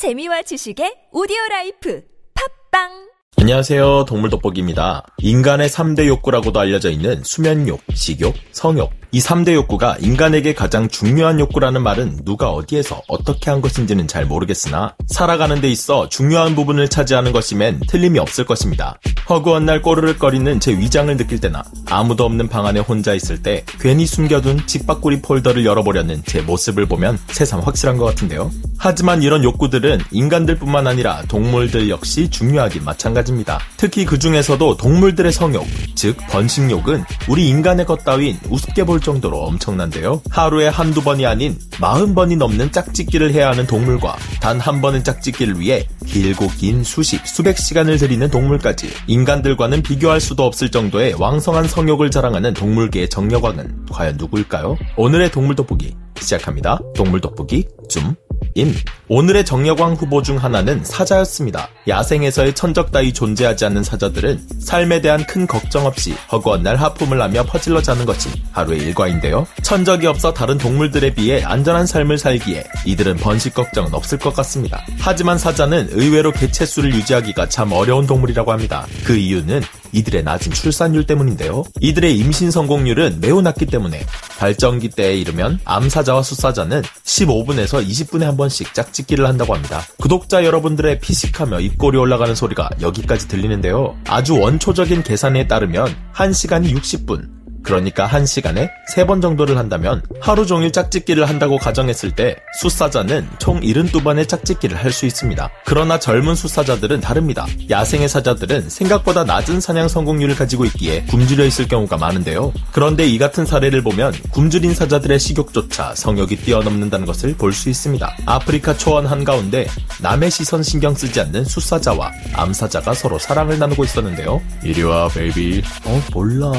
재미와 지식의 오디오 라이프. 팟빵 안녕하세요. 동물돋보기입니다. 인간의 3대 욕구라고도 알려져 있는 수면욕, 식욕, 성욕. 이 3대 욕구가 인간에게 가장 중요한 욕구라는 말은 누가 어디에서 어떻게 한 것인지는 잘 모르겠으나 살아가는 데 있어 중요한 부분을 차지하는 것이면 틀림이 없을 것입니다. 허구한 날 꼬르륵거리는 제 위장을 느낄 때나 아무도 없는 방 안에 혼자 있을 때 괜히 숨겨둔 직박구리 폴더를 열어보려는 제 모습을 보면 새삼 확실한 것 같은데요. 하지만 이런 욕구들은 인간들뿐만 아니라 동물들 역시 중요하긴 마찬가지입니다. 특히 그 중에서도 동물들의 성욕, 즉 번식욕은 우리 인간의 것 따윈 우습게 볼 정도로 엄청난데요. 하루에 한두 번이 아닌 40번이 넘는 짝짓기를 해야 하는 동물과 단 한 번의 짝짓기를 위해 길고 긴 수십, 수백 시간을 들이는 동물까지 인간들과는 비교할 수도 없을 정도의 왕성한 성욕을 자랑하는 동물계의 정력왕은 과연 누구일까요? 오늘의 동물 돋보기 시작합니다. 동물 돋보기 줌 인. 오늘의 정력왕 후보 중 하나는 사자였습니다. 야생에서의 천적 따위 존재하지 않는 사자들은 삶에 대한 큰 걱정 없이 허구한 날 하품을 하며 퍼질러 자는 것이 하루의 일과인데요. 천적이 없어 다른 동물들에 비해 안전한 삶을 살기에 이들은 번식 걱정은 없을 것 같습니다. 하지만 사자는 의외로 개체수를 유지하기가 참 어려운 동물이라고 합니다. 그 이유는 이들의 낮은 출산율 때문인데요. 이들의 임신 성공률은 매우 낮기 때문에 발정기 때에 이르면 암사자와 숫사자는 15분에서 20분에 한 번씩 짝짓기를 한다고 합니다. 구독자 여러분들의 피식하며 입꼬리 올라가는 소리가 여기까지 들리는데요. 아주 원초적인 계산에 따르면 1시간이 60분, 그러니까 한 시간에 세 번 정도를 한다면 하루 종일 짝짓기를 한다고 가정했을 때 숫사자는 총 72번의 짝짓기를 할 수 있습니다. 그러나 젊은 숫사자들은 다릅니다. 야생의 사자들은 생각보다 낮은 사냥 성공률을 가지고 있기에 굶주려 있을 경우가 많은데요. 그런데 이 같은 사례를 보면 굶주린 사자들의 식욕조차 성욕이 뛰어넘는다는 것을 볼 수 있습니다. 아프리카 초원 한가운데 남의 시선 신경 쓰지 않는 숫사자와 암사자가 서로 사랑을 나누고 있었는데요. 이리와 baby. 어 몰라.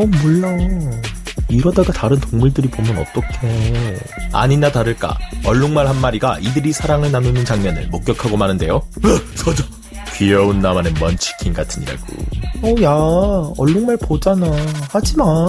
어 몰라. 이러다가 다른 동물들이 보면 어떡해. 아니나 다를까 얼룩말 한 마리가 이들이 사랑을 나누는 장면을 목격하고 마는데요. 으, 서자 귀여운 나만의 먼치킨 같으니라고. 어야 얼룩말 보잖아. 하지마. 와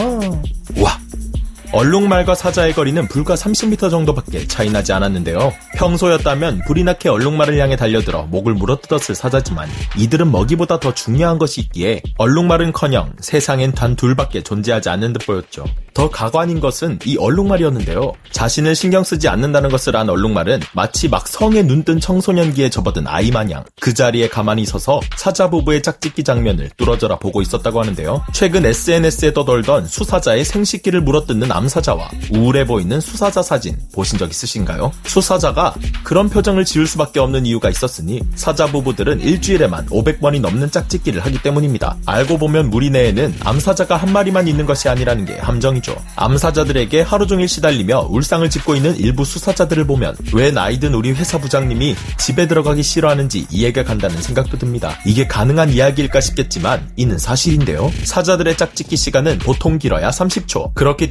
얼룩말과 사자의 거리는 불과 30m 정도밖에 차이 나지 않았는데요. 평소였다면 부리나케 얼룩말을 향해 달려들어 목을 물어뜯었을 사자지만 이들은 먹이보다 더 중요한 것이 있기에 얼룩말은커녕 세상엔 단 둘밖에 존재하지 않는 듯 보였죠. 더 가관인 것은 이 얼룩말이었는데요. 자신을 신경 쓰지 않는다는 것을 안 얼룩말은 마치 막 성에 눈뜬 청소년기에 접어든 아이 마냥 그 자리에 가만히 서서 사자 부부의 짝짓기 장면을 뚫어져라 보고 있었다고 하는데요. 최근 SNS에 떠돌던 수사자의 생식기를 물어뜯는 암사자와 우울해 보이는 수사자 사진 보신 적 있으신가요? 수사자가 그런 표정을 지을 수밖에 없는 이유가 있었으니 사자 부부들은 일주일에만 500번이 넘는 짝짓기를 하기 때문입니다. 알고 보면 무리 내에는 암사자가 한 마리만 있는 것이 아니라는 게 함정이 상황이죠. 암사자들에게 하루 종일 시달리며 울상을 짓고 있는 일부 수사자들을 보면 왜 나이든 우리 회사 부장님이 집에 들어가기 싫어하는지 이해가 간다는 생각도 듭니다. 이게 가능한 이야기일까 싶겠지만 이는 사실인데요. 사자들의 짝짓기 시간은 보통 길어야 30초. 그렇기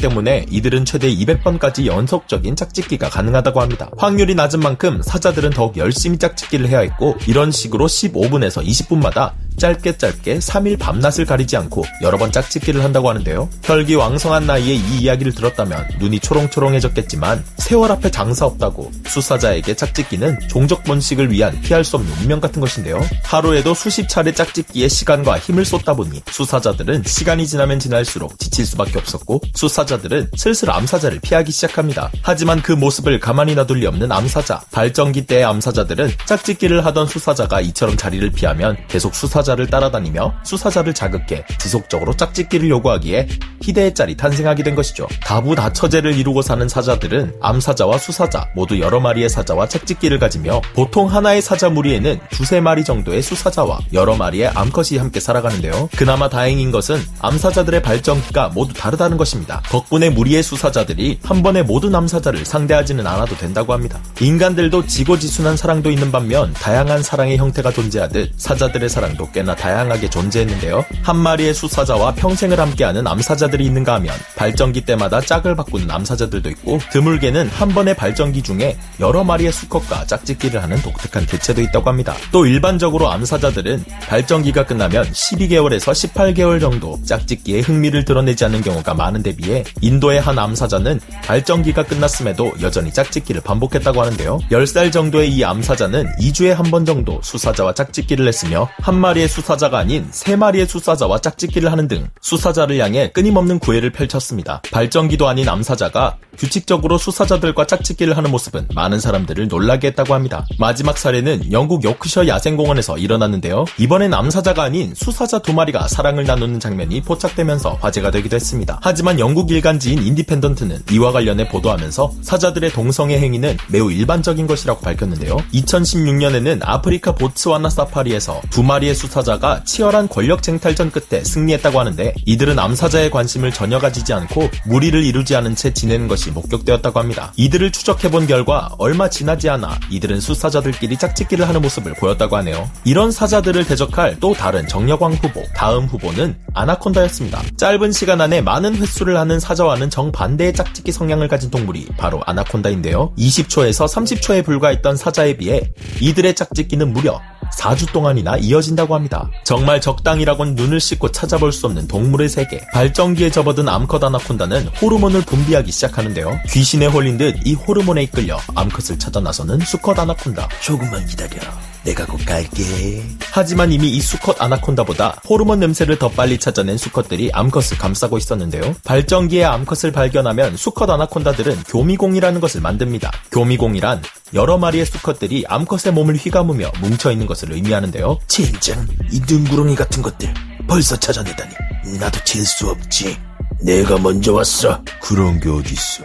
이들은 최대 200번까지 연속적인 짝짓기가 가능하다고 합니다. 확률이 낮은 만큼 사자들은 더욱 열심히 짝짓기를 해야 했고 이런 식으로 15분에서 20분마다 짧게 짧게 3일 밤낮을 가리지 않고 여러 번 짝짓기를 한다고 하는데요. 혈기 왕성한 나이에 이 이야기를 들었다면 눈이 초롱초롱해졌겠지만 세월 앞에 장사 없다고 수사자에게 짝짓기는 종족 번식을 위한 피할 수 없는 운명 같은 것인데요. 하루에도 수십 차례 짝짓기에 시간과 힘을 쏟다 보니 수사자들은 시간이 지나면 지날수록 지칠 수밖에 없었고 수사자들은 슬슬 암사자를 피하기 시작합니다. 하지만 그 모습을 가만히 놔둘 리 없는 암사자. 발정기 때의 암사자들은 짝짓기를 하던 수사자가 이처럼 자리를 피하면 계속 수사자 를 따라다니며 수사자를 자극해 지속적으로 짝짓기를 요구하기에 희대의 짤이 탄생하게 된 것이죠. 다부다처제를 이루고 사는 사자들은 암사자와 수사자 모두 여러 마리의 사자와 짝짓기를 가지며 보통 하나의 사자 무리에는 두세 마리 정도의 수사자와 여러 마리의 암컷이 함께 살아가는데요. 그나마 다행인 것은 암사자들의 발정기가 모두 다르다는 것입니다. 덕분에 무리의 수사자들이 한 번에 모든 암사자를 상대하지는 않아도 된다고 합니다. 인간들도 지고지순한 사랑도 있는 반면 다양한 사랑의 형태가 존재하듯 사자들의 사랑도 동물도 꽤나 다양하게 존재했는데요. 한 마리의 수사자와 평생을 함께하는 암사자들이 있는가 하면 발전기 때마다 짝을 바꾸는 암사자들도 있고 드물게는 한 번의 발전기 중에 여러 마리의 수컷과 짝짓기를 하는 독특한 개체도 있다고 합니다. 또 일반적으로 암사자들은 발정기가 끝나면 12개월에서 18개월 정도 짝짓기에 흥미를 드러내지 않는 경우가 많은데 비해 인도의 한 암사자는 발정기가 끝났음에도 여전히 짝짓기를 반복했다고 하는데요. 10살 정도의 이 암사자는 2주에 한 번 정도 수사자와 짝짓기를 했으며 한 마리 의 수사자가 아닌 세 마리의 수사자와 짝짓기를 하는 등 수사자를 향해 끊임없는 구애를 펼쳤습니다. 발정기도 아닌 암사자가 규칙적으로 수사자들과 짝짓기를 하는 모습은 많은 사람들을 놀라게 했다고 합니다. 마지막 사례는 영국 요크셔 야생공원에서 일어났는데요. 이번엔 암사자가 아닌 수사자 두 마리가 사랑을 나누는 장면이 포착되면서 화제가 되기도 했습니다. 하지만 영국 일간지인 인디펜던트는 이와 관련해 보도하면서 사자들의 동성애 행위는 매우 일반적인 것이라고 밝혔는데요. 2016년에는 아프리카 보츠와나 사파리에서 두 마리의 수 사자가 치열한 권력 쟁탈전 끝에 승리했다고 하는데 이들은 암사자의 관심을 전혀 가지지 않고 무리를 이루지 않은 채 지내는 것이 목격되었다고 합니다. 이들을 추적해본 결과 얼마 지나지 않아 이들은 수사자들끼리 짝짓기를 하는 모습을 보였다고 하네요. 이런 사자들을 대적할 또 다른 정력왕 후보, 다음 후보는 아나콘다였습니다. 짧은 시간 안에 많은 횟수를 하는 사자와는 정반대의 짝짓기 성향을 가진 동물이 바로 아나콘다인데요. 20초에서 30초에 불과했던 사자에 비해 이들의 짝짓기는 무려 4주 동안이나 이어진다고 합니다. 정말 적당이라곤 눈을 씻고 찾아볼 수 없는 동물의 세계. 발전기에 접어든 암컷 아나콘다는 호르몬을 분비하기 시작하는데요. 귀신에 홀린 듯 이 호르몬에 이끌려 암컷을 찾아 나서는 수컷 아나콘다. 조금만 기다려. 내가 곧 갈게. 하지만 이미 이 수컷 아나콘다보다 호르몬 냄새를 더 빨리 찾아낸 수컷들이 암컷을 감싸고 있었는데요. 발전기에 암컷을 발견하면 수컷 아나콘다들은 교미공이라는 것을 만듭니다. 교미공이란 여러 마리의 수컷들이 암컷의 몸을 휘감으며 뭉쳐있는 것을 의미하는데요. 젠장, 이 눈구렁이 같은 것들 벌써 찾아내다니. 나도 질 수 없지. 내가 먼저 왔어. 그런 게 어딨어.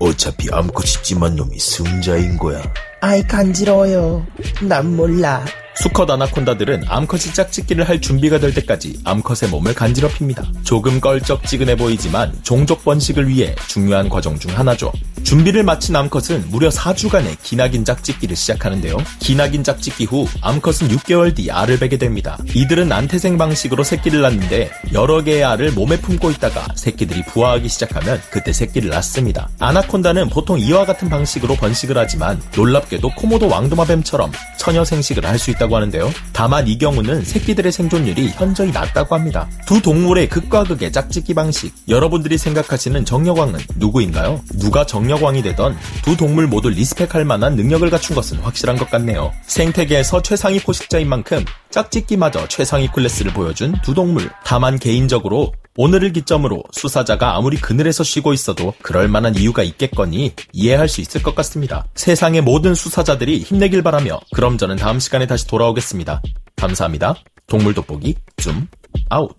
어차피 암컷이 찜한 놈이 승자인 거야. 아이 간지러워요. 난 몰라. 수컷 아나콘다들은 암컷이 짝짓기를 할 준비가 될 때까지 암컷의 몸을 간지럽힙니다. 조금 껄쩍지근해 보이지만 종족 번식을 위해 중요한 과정 중 하나죠. 준비를 마친 암컷은 무려 4주간의 기나긴 짝짓기를 시작하는데요. 기나긴 짝짓기 후 암컷은 6개월 뒤 알을 베게 됩니다. 이들은 안태생 방식으로 새끼를 낳는데 여러 개의 알을 몸에 품고 있다가 새끼들이 부화하기 시작하면 그때 새끼를 낳습니다. 아나콘다는 보통 이와 같은 방식으로 번식을 하지만 놀랍게도 코모도 왕도마뱀처럼 처녀 생식을 할 수 있다고 하는데요. 다만 이 경우는 새끼들의 생존율이 현저히 낮다고 합니다. 두 동물의 극과 극의 짝짓기 방식. 여러분들이 생각하시는 정력왕은 누구인가요? 누가 정력왕이 되던 두 동물 모두 respect할 만한 능력을 갖춘 것은 확실한 것 같네요. 생태계에서 최상위 포식자인 만큼 짝짓기마저 최상위 클래스를 보여준 두 동물. 다만 개인적으로 오늘을 기점으로 수사자가 아무리 그늘에서 쉬고 있어도 그럴 만한 이유가 있겠거니 이해할 수 있을 것 같습니다. 세상의 모든 수사자들이 힘내길 바라며 그럼 저는 다음 시간에 다시 돌아오겠습니다. 감사합니다. 동물 돋보기 zoom out.